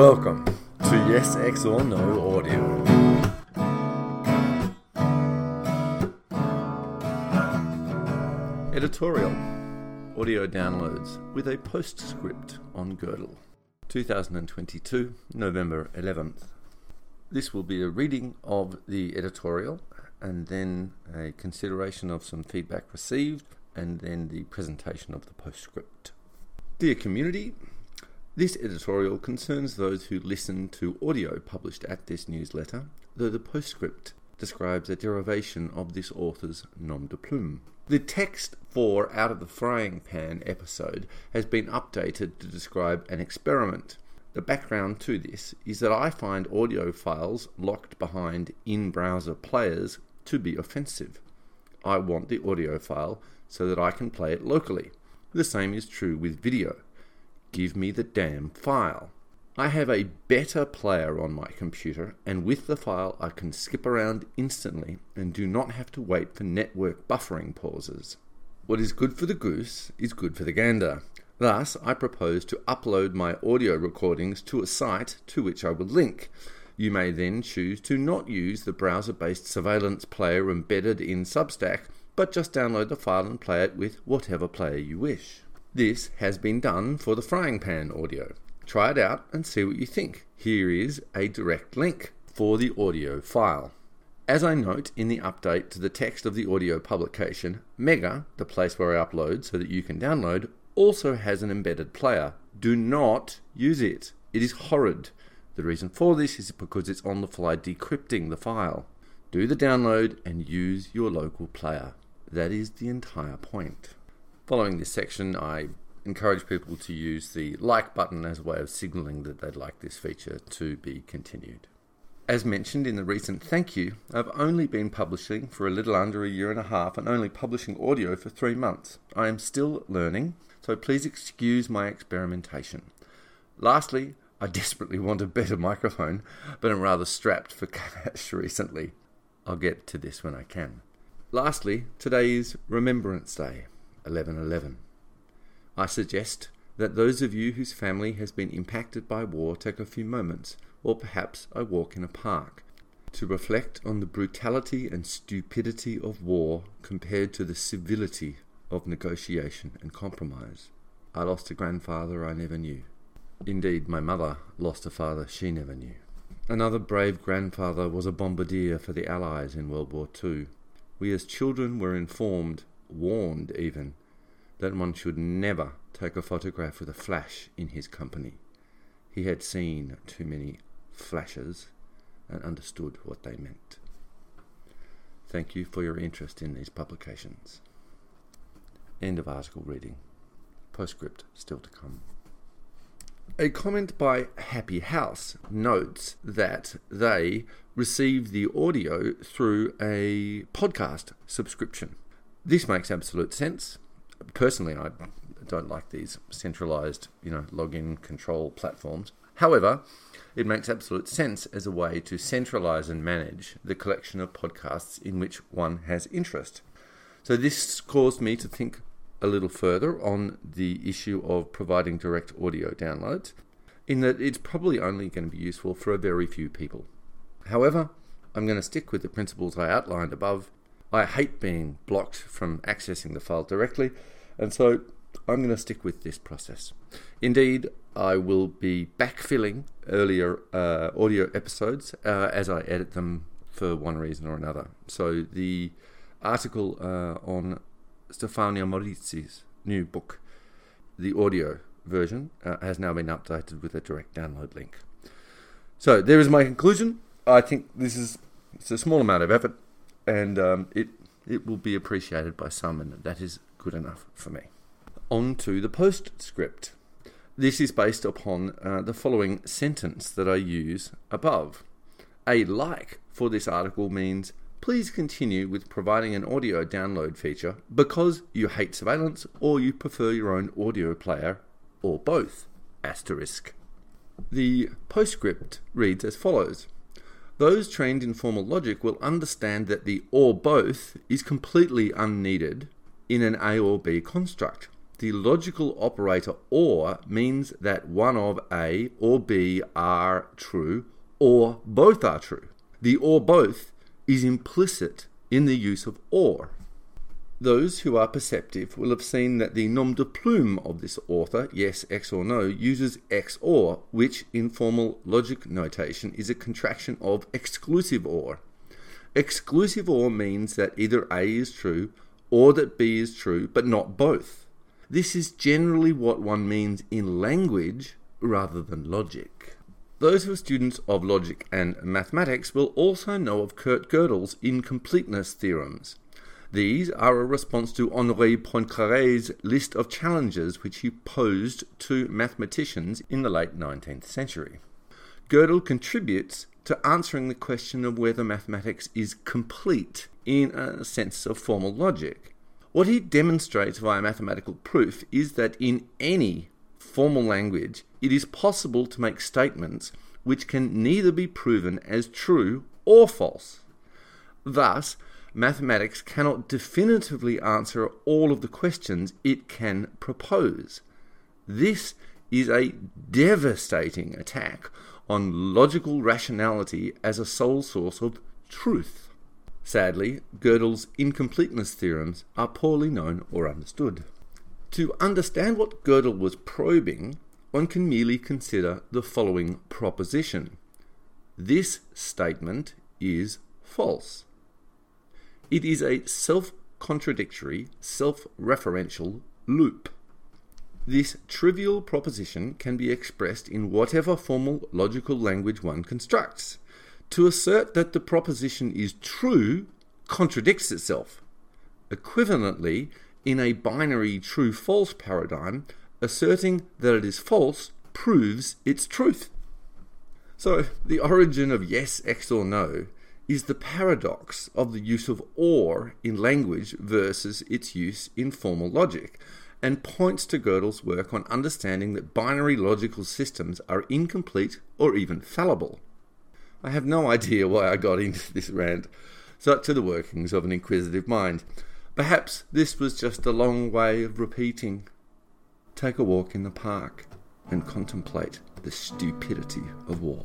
Welcome to Yes X or No Audio. Editorial Audio downloads with a postscript on Gödel. 2022, November 11th. This will be a reading of the editorial and then a consideration of some feedback received and then the presentation of the postscript. Dear community, this editorial concerns those who listen to audio published at this newsletter, though the postscript describes a derivation of this author's nom de plume. The text for Out of the Frying Pan episode has been updated to describe an experiment. The background to this is that I find audio files locked behind in browser players to be offensive. I want the audio file so that I can play it locally. The same is true with video. Give me the damn file. I have a better player on my computer, and with the file I can skip around instantly and do not have to wait for network buffering pauses. What is good for the goose is good for the gander. Thus, I propose to upload my audio recordings to a site to which I will link. You may then choose to not use the browser based surveillance player embedded in Substack, but just download the file and play it with whatever player you wish. This has been done for the frying pan audio. Try it out and see what you think. Here is a direct link for the audio file. As I note in the update to the text of the audio publication, Mega, the place where I upload so that you can download, also has an embedded player. Do not use it. It is horrid. The reason for this is because it's on the fly decrypting the file. Do the download and use your local player. That is the entire point. Following this section, I encourage people to use the like button as a way of signaling that they'd like this feature to be continued. As mentioned in the recent thank you, I've only been publishing for a little under a year and a half and only publishing audio for three months. I am still learning, so please excuse my experimentation. Lastly, I desperately want a better microphone, but I'm rather strapped for cash recently. I'll get to this when I can. Lastly, today is Remembrance Day, 1111. I suggest that those of you whose family has been impacted by war take a few moments, or perhaps a walk in a park, to reflect on the brutality and stupidity of war compared to the civility of negotiation and compromise. I lost a grandfather I never knew. Indeed, my mother lost a father she never knew. Another brave grandfather was a bombardier for the Allies in World War II. We as children were informed, warned even, that one should never take a photograph with a flash in his company. He had seen too many flashes and understood what they meant. Thank you for your interest in these publications. End of article reading. Postscript still to come. A comment by Happy House notes that they receive the audio through a podcast subscription. This makes absolute sense personally, I don't like these centralized, you know, login control platforms. However, it makes absolute sense as a way to centralize and manage the collection of podcasts in which one has interest. So this caused me to think a little further on the issue of providing direct audio downloads, in that it's probably only going to be useful for a very few people. However, I'm going to stick with the principles I outlined above. I hate being blocked from accessing the file directly, and so I'm going to stick with this process. Indeed, I will be backfilling earlier uh, audio episodes uh, as I edit them for one reason or another. So the article uh, on Stefania Maurizi's new book, the audio version, uh, has now been updated with a direct download link. So there is my conclusion. I think this is it's a small amount of effort, and um, it it will be appreciated by some, and that is good enough for me. On to the postscript. This is based upon uh, the following sentence that I use above. A like for this article means please continue with providing an audio download feature because you hate surveillance or you prefer your own audio player or both. Asterisk. The postscript reads as follows. Those trained in formal logic will understand that the or both is completely unneeded in an A or B construct. the logical operator or means that one of A or B are true or both are true. The or both is implicit in the use of or. Those who are perceptive will have seen that the nom de plume of this author, yes, X or no, uses X or, which in formal logic notation is a contraction of exclusive or. Exclusive or means that either A is true or that B is true, but not both. This is generally what one means in language rather than logic. Those who are students of logic and mathematics will also know of Kurt Gödel's incompleteness theorems. These are a response to Henri Poincaré's list of challenges which he posed to mathematicians in the late 19th century. Gödel contributes to answering the question of whether mathematics is complete in a sense of formal logic. What he demonstrates via mathematical proof is that in any formal language, it is possible to make statements which can neither be proven as true or false. Thus, mathematics cannot definitively answer all of the questions it can propose. This is a devastating attack on logical rationality as a sole source of truth. Sadly, Gödel's incompleteness theorems are poorly known or understood. To understand what Gödel was probing, one can merely consider the following proposition. This statement is false. It is a self contradictory, self referential loop. This trivial proposition can be expressed in whatever formal logical language one constructs. To assert that the proposition is true contradicts itself. Equivalently, in a binary true false paradigm, asserting that it is false proves its truth. So, the origin of yes, X, or no is the paradox of the use of or in language versus its use in formal logic and points to Gödel's work on understanding that binary logical systems are incomplete or even fallible. I have no idea why I got into this rant. Such are the workings of an inquisitive mind. Perhaps this was just a long way of repeating. Take a walk in the park and contemplate the stupidity of war.